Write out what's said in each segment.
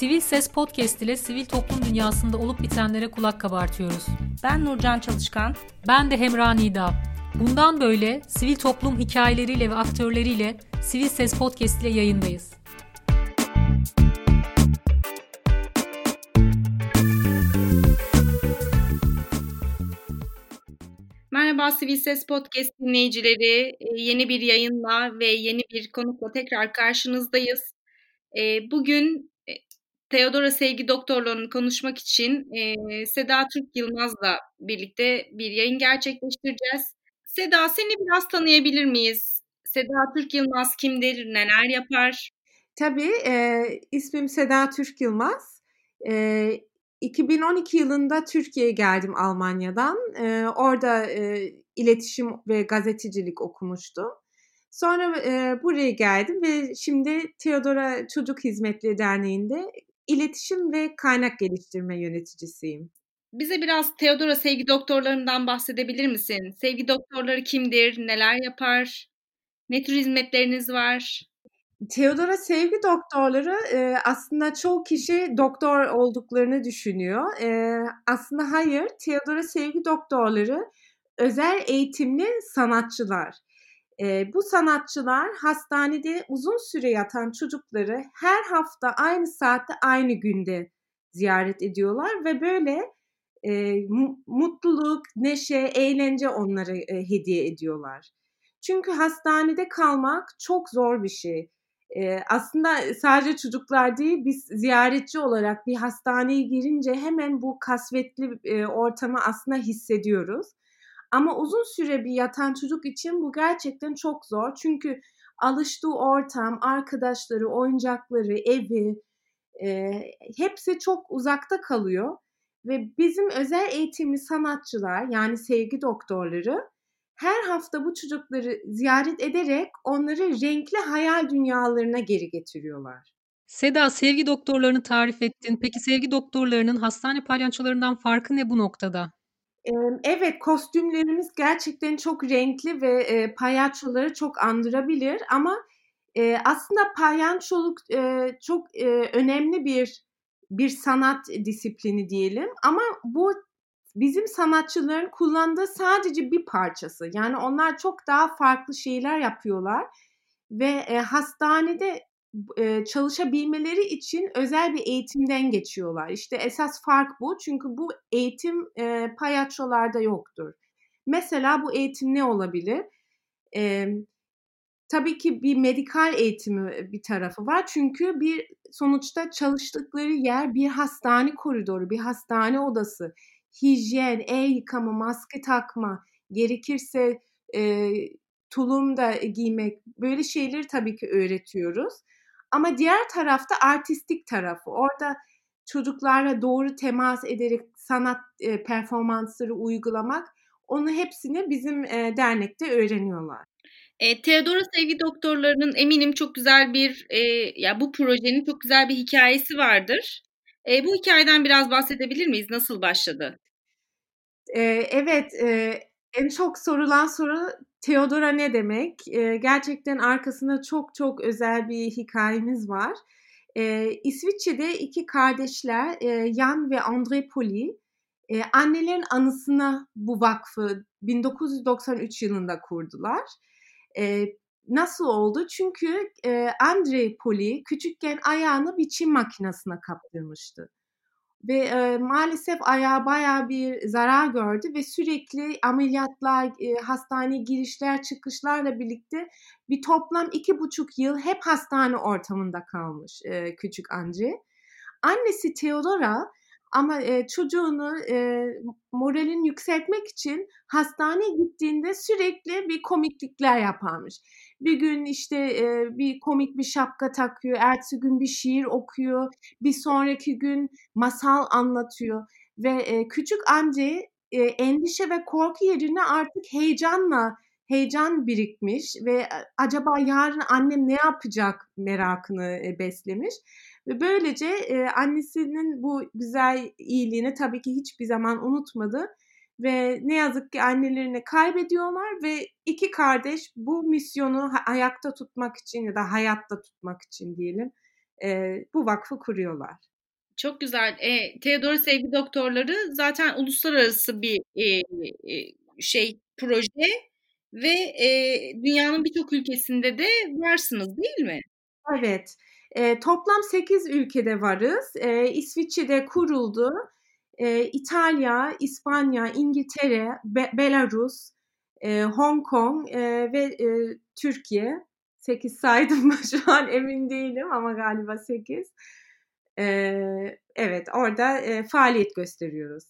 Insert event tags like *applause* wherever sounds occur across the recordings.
Sivil Ses Podcast ile sivil toplum dünyasında olup bitenlere kulak kabartıyoruz. Ben Nurcan Çalışkan. Ben de Hemra Nida. Bundan böyle sivil toplum hikayeleriyle ve aktörleriyle Sivil Ses Podcast ile yayındayız. Merhaba Sivil Ses Podcast dinleyicileri. Ee, yeni bir yayınla ve yeni bir konukla tekrar karşınızdayız. Ee, bugün Teodora Sevgi Doktorluğu'nu konuşmak için e, Seda Türk Yılmaz'la birlikte bir yayın gerçekleştireceğiz. Seda seni biraz tanıyabilir miyiz? Seda Türk Yılmaz kimdir, neler yapar? Tabii, e, ismim Seda Türk Yılmaz. E, 2012 yılında Türkiye'ye geldim Almanya'dan. E, orada e, iletişim ve gazetecilik okumuştum. Sonra e, buraya geldim ve şimdi Teodora Çocuk Hizmetleri Derneği'nde iletişim ve kaynak geliştirme yöneticisiyim. Bize biraz Teodora sevgi doktorlarından bahsedebilir misin? Sevgi doktorları kimdir? Neler yapar? Ne tür hizmetleriniz var? Teodora sevgi doktorları e, aslında çoğu kişi doktor olduklarını düşünüyor. E, aslında hayır, Teodora sevgi doktorları özel eğitimli sanatçılar. E, bu sanatçılar hastanede uzun süre yatan çocukları her hafta aynı saatte aynı günde ziyaret ediyorlar ve böyle e, mutluluk, neşe, eğlence onlara e, hediye ediyorlar. Çünkü hastanede kalmak çok zor bir şey. E, aslında sadece çocuklar değil, biz ziyaretçi olarak bir hastaneye girince hemen bu kasvetli e, ortamı aslında hissediyoruz. Ama uzun süre bir yatan çocuk için bu gerçekten çok zor. Çünkü alıştığı ortam, arkadaşları, oyuncakları, evi e, hepsi çok uzakta kalıyor. Ve bizim özel eğitimli sanatçılar yani sevgi doktorları her hafta bu çocukları ziyaret ederek onları renkli hayal dünyalarına geri getiriyorlar. Seda sevgi doktorlarını tarif ettin. Peki sevgi doktorlarının hastane palyaçolarından farkı ne bu noktada? Evet, kostümlerimiz gerçekten çok renkli ve e, çok andırabilir ama e, aslında palyaçoluk e, çok e, önemli bir bir sanat disiplini diyelim ama bu bizim sanatçıların kullandığı sadece bir parçası. Yani onlar çok daha farklı şeyler yapıyorlar ve hastanede çalışabilmeleri için özel bir eğitimden geçiyorlar. İşte esas fark bu. Çünkü bu eğitim e, palyaçolarda yoktur. Mesela bu eğitim ne olabilir? E, tabii ki bir medikal eğitimi bir tarafı var. Çünkü bir sonuçta çalıştıkları yer bir hastane koridoru, bir hastane odası. Hijyen, el yıkama, maske takma, gerekirse e, tulum da giymek böyle şeyleri tabii ki öğretiyoruz. Ama diğer tarafta artistik tarafı. Orada çocuklarla doğru temas ederek sanat e, performansları uygulamak onu hepsini bizim e, dernekte öğreniyorlar. E, Teodora Sevgi Doktorları'nın eminim çok güzel bir e, ya bu projenin çok güzel bir hikayesi vardır. E, bu hikayeden biraz bahsedebilir miyiz? Nasıl başladı? E, evet, e, en çok sorulan soru Theodora ne demek? E, gerçekten arkasında çok çok özel bir hikayemiz var. E, İsviçre'de iki kardeşler e, Jan ve André Poli e, annelerin anısına bu vakfı 1993 yılında kurdular. E, nasıl oldu? Çünkü e, André Poli küçükken ayağını bir çim makinesine kaptırmıştı ve e, maalesef ayağı baya bir zarar gördü ve sürekli ameliyatlar, e, hastane girişler, çıkışlarla birlikte bir toplam iki buçuk yıl hep hastane ortamında kalmış e, küçük Anci. Annesi Theodora ama e, çocuğunu e, moralini yükseltmek için hastaneye gittiğinde sürekli bir komiklikler yaparmış. Bir gün işte e, bir komik bir şapka takıyor, ertesi gün bir şiir okuyor, bir sonraki gün masal anlatıyor ve e, küçük anne e, endişe ve korku yerine artık heyecanla heyecan birikmiş ve acaba yarın annem ne yapacak merakını beslemiş. Ve böylece annesinin bu güzel iyiliğini tabii ki hiçbir zaman unutmadı. Ve ne yazık ki annelerini kaybediyorlar ve iki kardeş bu misyonu ayakta tutmak için ya da hayatta tutmak için diyelim e, bu vakfı kuruyorlar. Çok güzel. E, Teodora Sevgi Doktorları zaten uluslararası bir e, e, şey proje ve e, dünyanın birçok ülkesinde de varsınız değil mi? Evet. E, toplam 8 ülkede varız. E, İsviçre'de kuruldu. E, İtalya, İspanya, İngiltere, Be- Belarus, e, Hong Kong e, ve e, Türkiye. 8 saydım mı *laughs* şu an emin değilim ama galiba 8. E, evet orada e, faaliyet gösteriyoruz.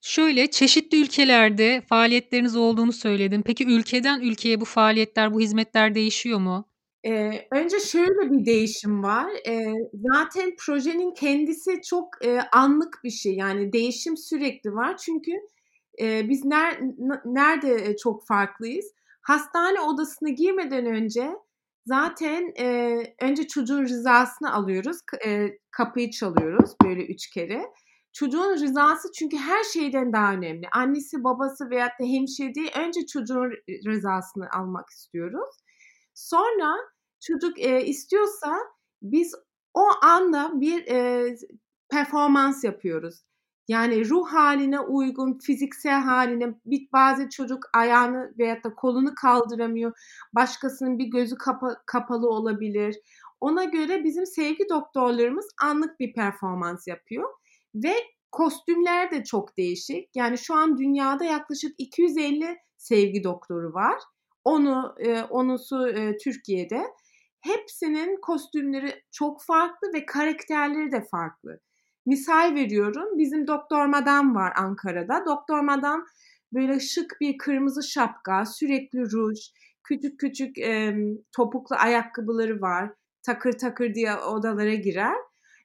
Şöyle çeşitli ülkelerde faaliyetleriniz olduğunu söyledin. Peki ülkeden ülkeye bu faaliyetler, bu hizmetler değişiyor mu? Ee, önce şöyle bir değişim var. Ee, zaten projenin kendisi çok e, anlık bir şey. Yani değişim sürekli var. Çünkü e, biz ner, nerede çok farklıyız? Hastane odasına girmeden önce zaten e, önce çocuğun rızasını alıyoruz. E, kapıyı çalıyoruz böyle üç kere. Çocuğun rızası çünkü her şeyden daha önemli. Annesi, babası veyahut da hemşire değil, önce çocuğun rızasını almak istiyoruz. Sonra çocuk e, istiyorsa biz o anda bir e, performans yapıyoruz. Yani ruh haline uygun, fiziksel haline bir bazı çocuk ayağını veyahut da kolunu kaldıramıyor. Başkasının bir gözü kapa, kapalı olabilir. Ona göre bizim sevgi doktorlarımız anlık bir performans yapıyor. Ve kostümler de çok değişik. Yani şu an dünyada yaklaşık 250 sevgi doktoru var. Onu e, onusu e, Türkiye'de. Hepsinin kostümleri çok farklı ve karakterleri de farklı. Misal veriyorum. Bizim Doktor Madam var Ankara'da. Doktor Madam böyle şık bir kırmızı şapka, sürekli ruj, küçük küçük e, topuklu ayakkabıları var. Takır takır diye odalara girer.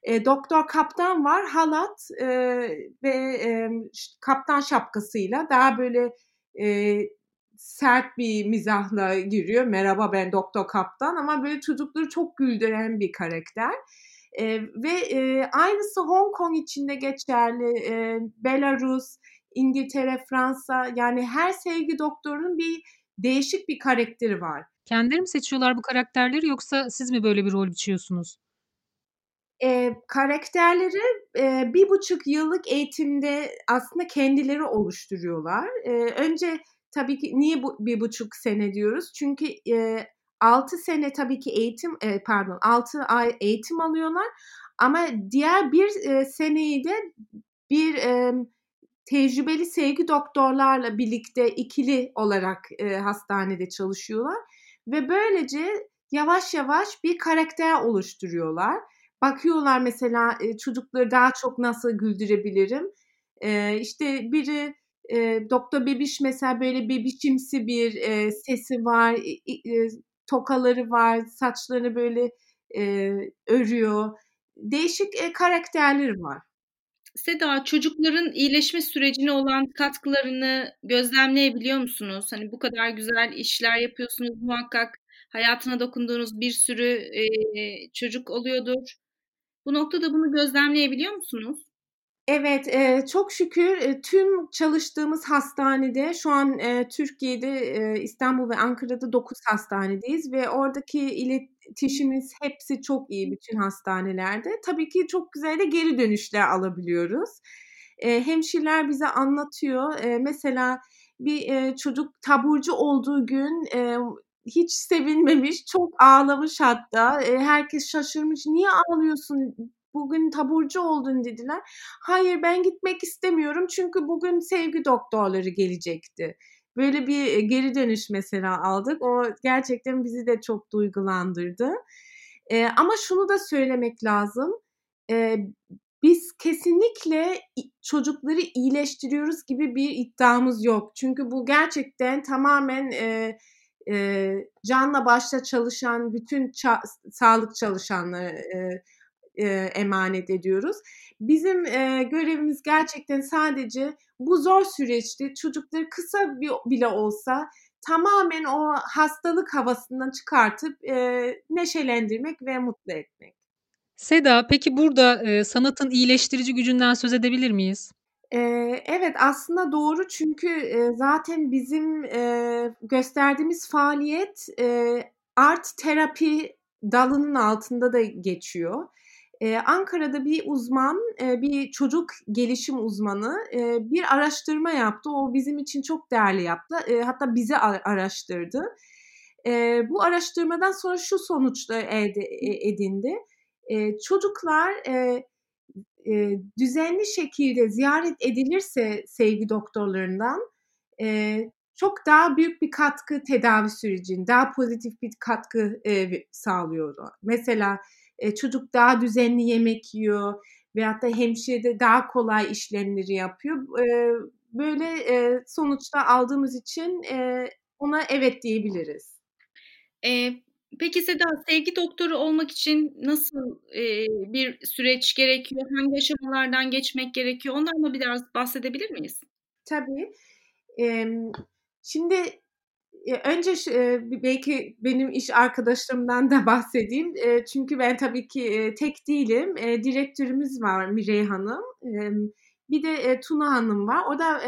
E, Doktor Kaptan var, halat e, ve e, kaptan şapkasıyla daha böyle e, sert bir mizahla giriyor. Merhaba ben Doktor Kaptan ama böyle çocukları çok güldüren bir karakter. E, ve e, aynısı Hong Kong içinde geçerli. E, Belarus, İngiltere, Fransa yani her sevgi doktorunun bir değişik bir karakteri var. Kendileri mi seçiyorlar bu karakterleri yoksa siz mi böyle bir rol biçiyorsunuz? E, karakterleri e, bir buçuk yıllık eğitimde aslında kendileri oluşturuyorlar. E, önce tabii ki niye bu bir buçuk sene diyoruz? Çünkü e, 6 sene tabii ki eğitim e, pardon 6 ay eğitim alıyorlar ama diğer bir e, seneyi de bir e, tecrübeli sevgi doktorlarla birlikte ikili olarak e, hastanede çalışıyorlar ve böylece yavaş yavaş bir karakter oluşturuyorlar. Bakıyorlar mesela e, çocukları daha çok nasıl güldürebilirim. E, işte biri e, Doktor Bebiş mesela böyle bebişimsi bir e, sesi var, e, tokaları var, saçlarını böyle e, örüyor. Değişik e, karakterleri var. Seda, çocukların iyileşme sürecine olan katkılarını gözlemleyebiliyor musunuz? Hani bu kadar güzel işler yapıyorsunuz muhakkak hayatına dokunduğunuz bir sürü e, çocuk oluyordur. Bu noktada bunu gözlemleyebiliyor musunuz? Evet, eee, çok şükür, eee, tüm çalıştığımız hastanede şu an, eee, Türkiye'de, eee, İstanbul ve Ankara'da 9 hastanedeyiz ve oradaki iletişimimiz hepsi çok iyi bütün hastanelerde. Tabii ki çok güzel de geri dönüşler alabiliyoruz. Eee, hemşireler bize anlatıyor. Eee, mesela bir, eee, çocuk taburcu olduğu gün, eee, hiç sevinmemiş, çok ağlamış hatta. Eee, herkes şaşırmış. "Niye ağlıyorsun? Bugün taburcu oldun dediler. Hayır ben gitmek istemiyorum çünkü bugün sevgi doktorları gelecekti. Böyle bir e, geri dönüş mesela aldık. O gerçekten bizi de çok duygulandırdı. Ee, ama şunu da söylemek lazım. Ee, biz kesinlikle çocukları iyileştiriyoruz gibi bir iddiamız yok. Çünkü bu gerçekten tamamen e, e, canla başla çalışan bütün ça- sağlık çalışanları, e, e, emanet ediyoruz. Bizim e, görevimiz gerçekten sadece bu zor süreçte çocukları kısa bir, bile olsa tamamen o hastalık havasından çıkartıp e, neşelendirmek ve mutlu etmek. Seda, peki burada e, sanatın iyileştirici gücünden söz edebilir miyiz? Evet aslında doğru çünkü zaten bizim gösterdiğimiz faaliyet art terapi dalının altında da geçiyor. Ankara'da bir uzman, bir çocuk gelişim uzmanı bir araştırma yaptı. O bizim için çok değerli yaptı. Hatta bizi araştırdı. Bu araştırmadan sonra şu sonuçta elde e, edindi. Çocuklar düzenli şekilde ziyaret edilirse sevgi doktorlarından çok daha büyük bir katkı tedavi sürecinin, daha pozitif bir katkı e, sağlıyor. Mesela e, çocuk daha düzenli yemek yiyor veyahut da hemşire de daha kolay işlemleri yapıyor. E, böyle e, sonuçta aldığımız için e, ona evet diyebiliriz. E, peki Seda, sevgi doktoru olmak için nasıl e, bir süreç gerekiyor? Hangi aşamalardan geçmek gerekiyor? Ondan da biraz bahsedebilir miyiz? Tabii. E, şimdi önce belki benim iş arkadaşlarımdan da *laughs* bahsedeyim. Çünkü ben tabii ki tek değilim. Direktörümüz var Mirey Hanım. Bir de Tuna Hanım var. O da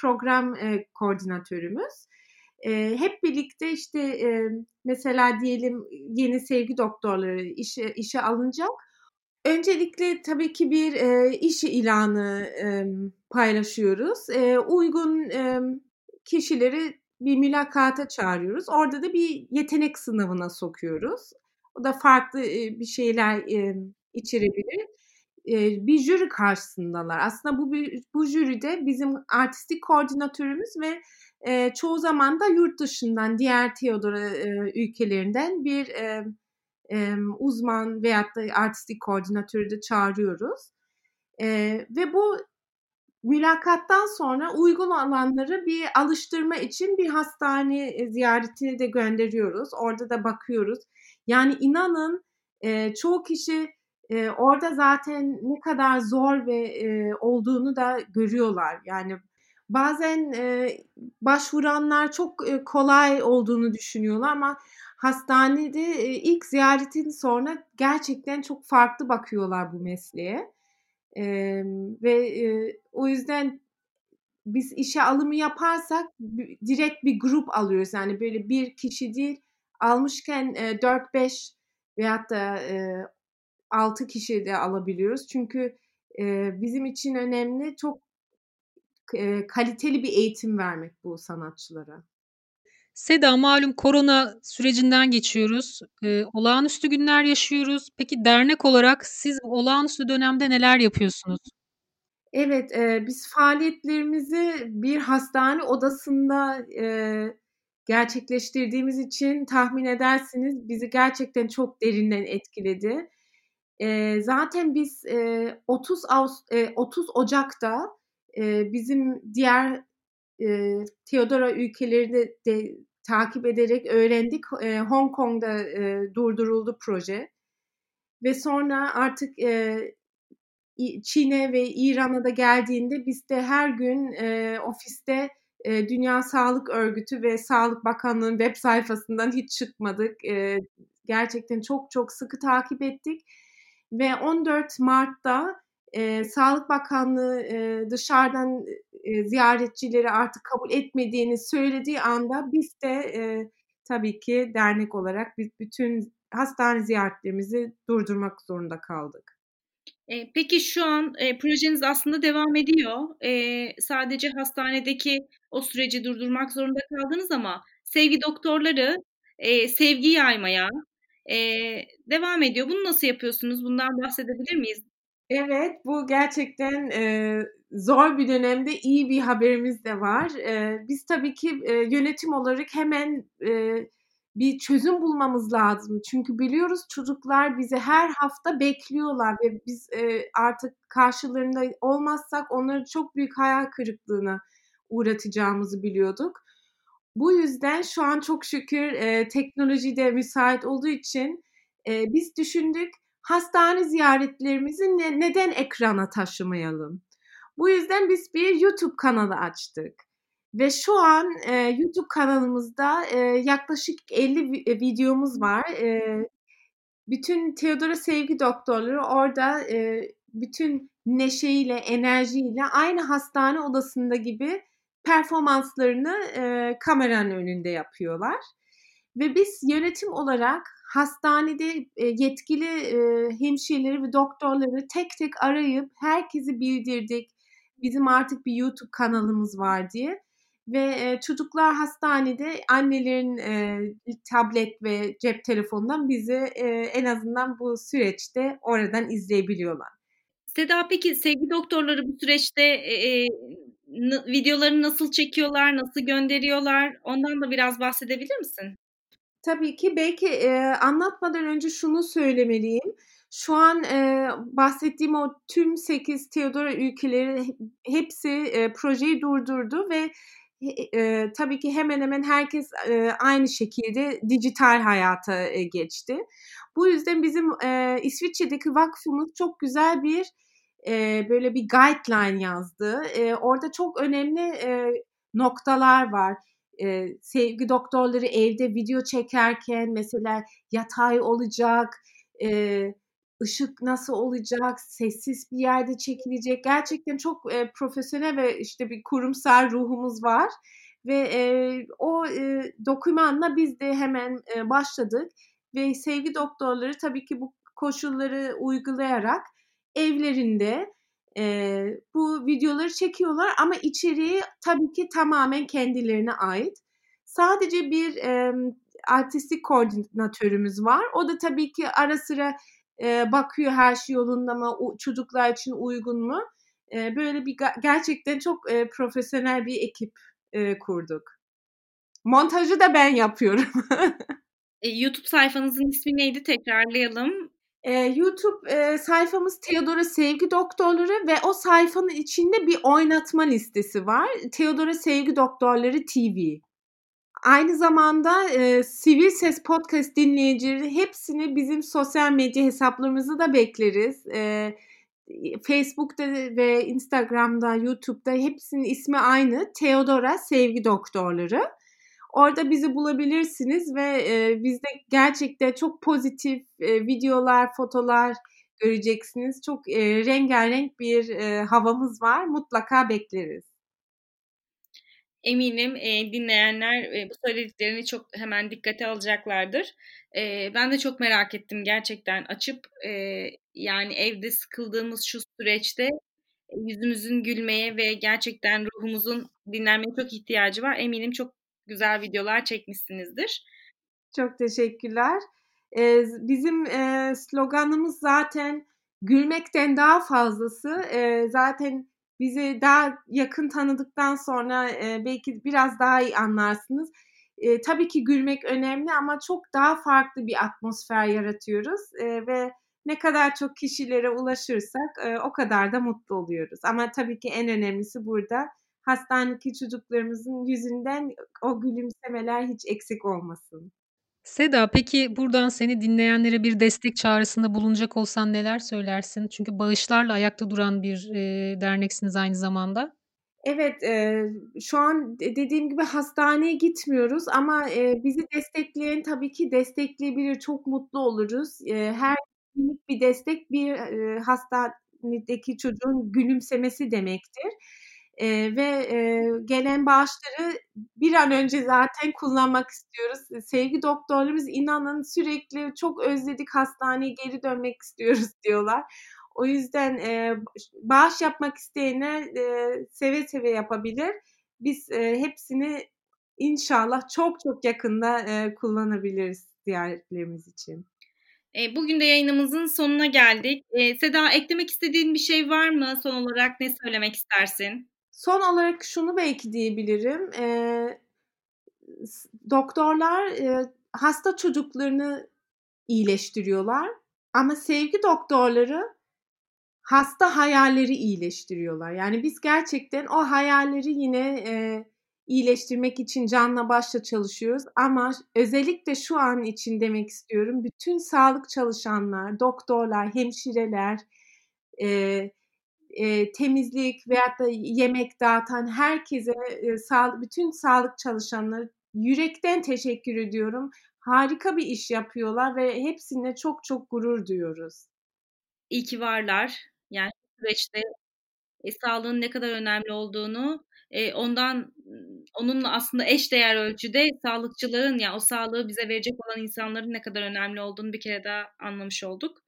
program koordinatörümüz. Hep birlikte işte mesela diyelim yeni sevgi doktorları işe, işe alınacak. Öncelikle tabii ki bir iş ilanı paylaşıyoruz. Uygun kişileri bir mülakata çağırıyoruz. Orada da bir yetenek sınavına sokuyoruz. O da farklı bir şeyler içerebilir. Bir jüri karşısındalar. Aslında bu bu jüride bizim artistik koordinatörümüz ve çoğu zaman da yurt dışından diğer Teodora ülkelerinden bir uzman veyahut da artistik koordinatörü de çağırıyoruz. ve bu mülakattan sonra uygun alanları bir alıştırma için bir hastane e, ziyareti de gönderiyoruz. Orada da bakıyoruz. Yani inanın e, çoğu kişi e, orada zaten ne kadar zor ve e, olduğunu da görüyorlar. Yani bazen e, başvuranlar çok e, kolay olduğunu düşünüyorlar ama hastanede e, ilk ziyaretin sonra gerçekten çok farklı bakıyorlar bu mesleğe. E, ve e, o yüzden biz işe alımı yaparsak direkt bir grup alıyoruz. Yani böyle bir kişi değil almışken e, 4-5 veyahut da e, 6 kişi de alabiliyoruz. Çünkü e, bizim için önemli çok e, kaliteli bir eğitim vermek bu sanatçılara. Seda malum korona sürecinden geçiyoruz. Eee, olağanüstü günler yaşıyoruz. Peki dernek olarak siz olağanüstü dönemde neler yapıyorsunuz? Evet, eee, biz faaliyetlerimizi bir hastane odasında, eee, gerçekleştirdiğimiz için tahmin edersiniz bizi gerçekten çok derinden etkiledi. Eee, zaten biz, eee, 30 Ağus eee, 30 Ocak'ta, eee, bizim diğer, eee, Teodora ülkelerinde de takip ederek öğrendik. E, Hong Kong'da e, durduruldu proje ve sonra artık e, Çin'e ve İran'a da geldiğinde biz de her gün e, ofiste e, Dünya Sağlık Örgütü ve Sağlık Bakanlığı'nın web sayfasından hiç çıkmadık. E, gerçekten çok çok sıkı takip ettik ve 14 Mart'ta e, Sağlık Bakanlığı e, dışarıdan e, ziyaretçileri artık kabul etmediğini söylediği anda biz de e, tabii ki dernek olarak biz bütün hastane ziyaretlerimizi durdurmak zorunda kaldık. E, peki şu an e, projeniz aslında devam ediyor. E, sadece hastanedeki o süreci durdurmak zorunda kaldınız ama sevgi doktorları e, sevgi yaymaya e, devam ediyor. Bunu nasıl yapıyorsunuz? Bundan bahsedebilir miyiz? Evet, bu gerçekten e, zor bir dönemde iyi bir haberimiz de var. E, biz tabii ki e, yönetim olarak hemen e, bir çözüm bulmamız lazım. Çünkü biliyoruz çocuklar bizi her hafta bekliyorlar ve biz e, artık karşılarında olmazsak onları çok büyük hayal kırıklığına uğratacağımızı biliyorduk. Bu yüzden şu an çok şükür e, teknoloji de müsait olduğu için e, biz düşündük hastane ziyaretlerimizi ne, neden ekrana taşımayalım? Bu yüzden biz bir YouTube kanalı açtık. Ve şu an e, YouTube kanalımızda e, yaklaşık 50 e, videomuz var. E, bütün Teodora Sevgi Doktorları orada e, bütün neşeyle, enerjiyle aynı hastane odasında gibi performanslarını e, kameranın önünde yapıyorlar. ve biz yönetim olarak hastanede e, yetkili e, hemşireleri ve doktorları tek tek arayıp herkesi bildirdik. Bizim artık bir YouTube kanalımız var diye ve e, çocuklar hastanede annelerin e, tablet ve cep telefonundan bizi e, en azından bu süreçte oradan izleyebiliyorlar. Seda peki sevgi doktorları bu süreçte e, videolarını nasıl çekiyorlar, nasıl gönderiyorlar? Ondan da biraz bahsedebilir misin? Tabii ki belki e, anlatmadan önce şunu söylemeliyim. Şu an e, bahsettiğim o tüm 8 Teodora ülkeleri hepsi e, projeyi durdurdu ve e, tabii ki hemen hemen herkes e, aynı şekilde dijital hayata e, geçti. Bu yüzden bizim e, İsviçre'deki vakfımız çok güzel bir e, böyle bir guideline yazdı. E, orada çok önemli e, noktalar var. E, sevgi doktorları evde video çekerken mesela yatay olacak, e, ışık nasıl olacak, sessiz bir yerde çekilecek. Gerçekten çok e, profesyonel ve işte bir kurumsal ruhumuz var. Ve e, o e, dokümanla biz de hemen e, başladık. Ve sevgi doktorları tabii ki bu koşulları uygulayarak evlerinde e, bu videoları çekiyorlar ama içeriği tabii ki tamamen kendilerine ait. Sadece bir e, artistik koordinatörümüz var. O da tabii ki ara sıra e, bakıyor her şey yolunda mı, çocuklar için uygun mu? E, böyle bir gerçekten çok e, profesyonel bir ekip e, kurduk. Montajı da ben yapıyorum. *laughs* e, YouTube sayfanızın ismi neydi? Tekrarlayalım. E, YouTube e, sayfamız Teodora Sevgi Doktorları ve o sayfanın içinde bir oynatma listesi var. Teodora Sevgi Doktorları TV. Aynı zamanda e, Sivil Ses Podcast dinleyicileri hepsini bizim sosyal medya hesaplarımızı da bekleriz. E, Facebook'ta ve Instagram'da, YouTube'da hepsinin ismi aynı. Teodora Sevgi Doktorları. Orada bizi bulabilirsiniz ve e, bizde gerçekten çok pozitif e, videolar, fotolar göreceksiniz. Çok e, rengarenk bir e, havamız var. Mutlaka bekleriz. Eminim e, dinleyenler e, bu söylediklerini çok hemen dikkate alacaklardır. E, ben de çok merak ettim gerçekten açıp e, yani evde sıkıldığımız şu süreçte e, yüzümüzün gülmeye ve gerçekten ruhumuzun dinlenmeye çok ihtiyacı var. Eminim çok güzel videolar çekmişsinizdir. Çok teşekkürler. Ee, bizim e, sloganımız zaten gülmekten daha fazlası. E, zaten bizi daha yakın tanıdıktan sonra e, belki biraz daha iyi anlarsınız. E, tabii ki gülmek önemli ama çok daha farklı bir atmosfer yaratıyoruz e, ve ne kadar çok kişilere ulaşırsak e, o kadar da mutlu oluyoruz. Ama tabii ki en önemlisi burada hastanedeki çocuklarımızın yüzünden o gülümsemeler hiç eksik olmasın. Seda, peki buradan seni dinleyenlere bir destek çağrısında bulunacak olsan neler söylersin? Çünkü bağışlarla ayakta duran bir, eee, derneksiniz aynı zamanda. Evet, eee, şu an dediğim gibi hastaneye gitmiyoruz ama, eee, bizi destekleyen tabii ki destekleyebilir, çok mutlu oluruz. Eee, her minik bir destek bir, eee, hastanedeki çocuğun gülümsemesi demektir. Eee, ve, eee, gelen bağışları bir an önce zaten kullanmak istiyoruz. Sevgi doktorlarımız inanın sürekli "Çok özledik, hastaneye geri dönmek istiyoruz." *laughs* diyorlar. O yüzden, eee, bağış yapmak isteyenler, eee, seve seve yapabilir. Biz, eee, hepsini inşallah çok çok yakında, eee, kullanabiliriz ziyaretlerimiz için. E, bugün de yayınımızın sonuna geldik. E, Seda eklemek istediğin bir şey var mı? Son olarak ne söylemek istersin? Son olarak şunu belki diyebilirim. Eee, doktorlar, eee, hasta çocuklarını iyileştiriyorlar ama sevgi doktorları hasta hayalleri iyileştiriyorlar. Yani biz gerçekten o hayalleri yine, eee, iyileştirmek için canla başla çalışıyoruz ama özellikle şu an için demek istiyorum, bütün sağlık çalışanlar, doktorlar, hemşireler, eee e, temizlik veyahut da yemek dağıtan herkese, e, sağ, bütün sağlık çalışanları yürekten teşekkür ediyorum. Harika bir iş yapıyorlar ve hepsine çok çok gurur duyuyoruz. İyi ki varlar. Yani süreçte e, sağlığın ne kadar önemli olduğunu e, ondan onunla aslında eş değer ölçüde sağlıkçıların ya o sağlığı bize verecek olan insanların ne kadar önemli olduğunu bir kere daha anlamış olduk.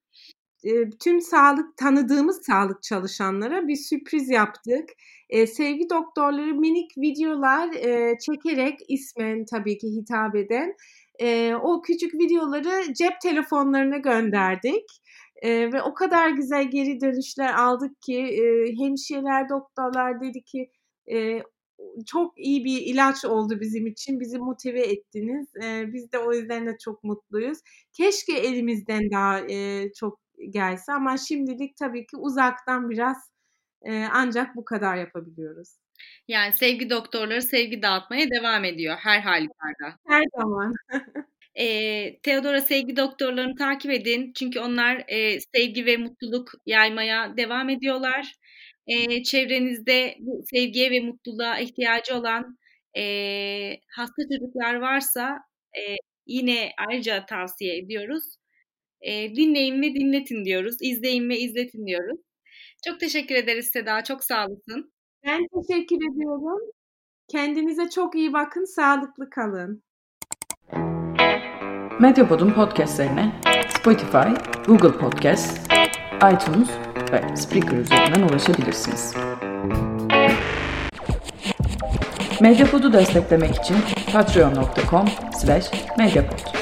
E, tüm sağlık tanıdığımız sağlık çalışanlara bir sürpriz yaptık. E, sevgi doktorları minik videolar e, çekerek ismen tabii ki hitap eden e, o küçük videoları cep telefonlarına gönderdik. E, ve o kadar güzel geri dönüşler aldık ki e, hemşireler, doktorlar dedi ki e, çok iyi bir ilaç oldu bizim için. Bizi motive ettiniz. E, biz de o yüzden de çok mutluyuz. Keşke elimizden daha e, çok gelse ama şimdilik tabii ki uzaktan biraz e, ancak bu kadar yapabiliyoruz. Yani sevgi doktorları sevgi dağıtmaya devam ediyor her halükarda. Her zaman. *laughs* e, Theodora sevgi doktorlarını takip edin. Çünkü onlar e, sevgi ve mutluluk yaymaya devam ediyorlar. E, çevrenizde bu sevgiye ve mutluluğa ihtiyacı olan e, hasta çocuklar varsa e, yine ayrıca tavsiye ediyoruz. E, dinleyin ve dinletin diyoruz. İzleyin ve izletin diyoruz. Çok teşekkür ederiz Seda. Çok sağ olasın. Ben teşekkür ediyorum. Kendinize çok iyi bakın. Sağlıklı kalın. Medyapod'un podcastlerine Spotify, Google Podcast, iTunes ve Spreaker üzerinden ulaşabilirsiniz. Medyapod'u desteklemek için patreon.com slash medyapod.